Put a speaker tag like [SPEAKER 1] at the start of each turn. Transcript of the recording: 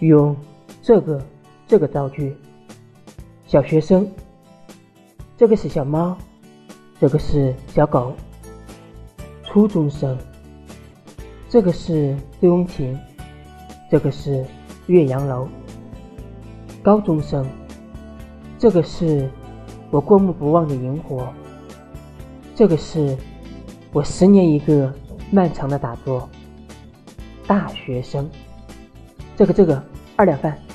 [SPEAKER 1] 用这个这个造句。小学生，这个是小猫，这个是小狗。初中生，这个是醉翁亭，这个是岳阳楼。高中生，这个是我过目不忘的萤火，这个是我十年一个漫长的打坐。大学生，这个这个二两饭。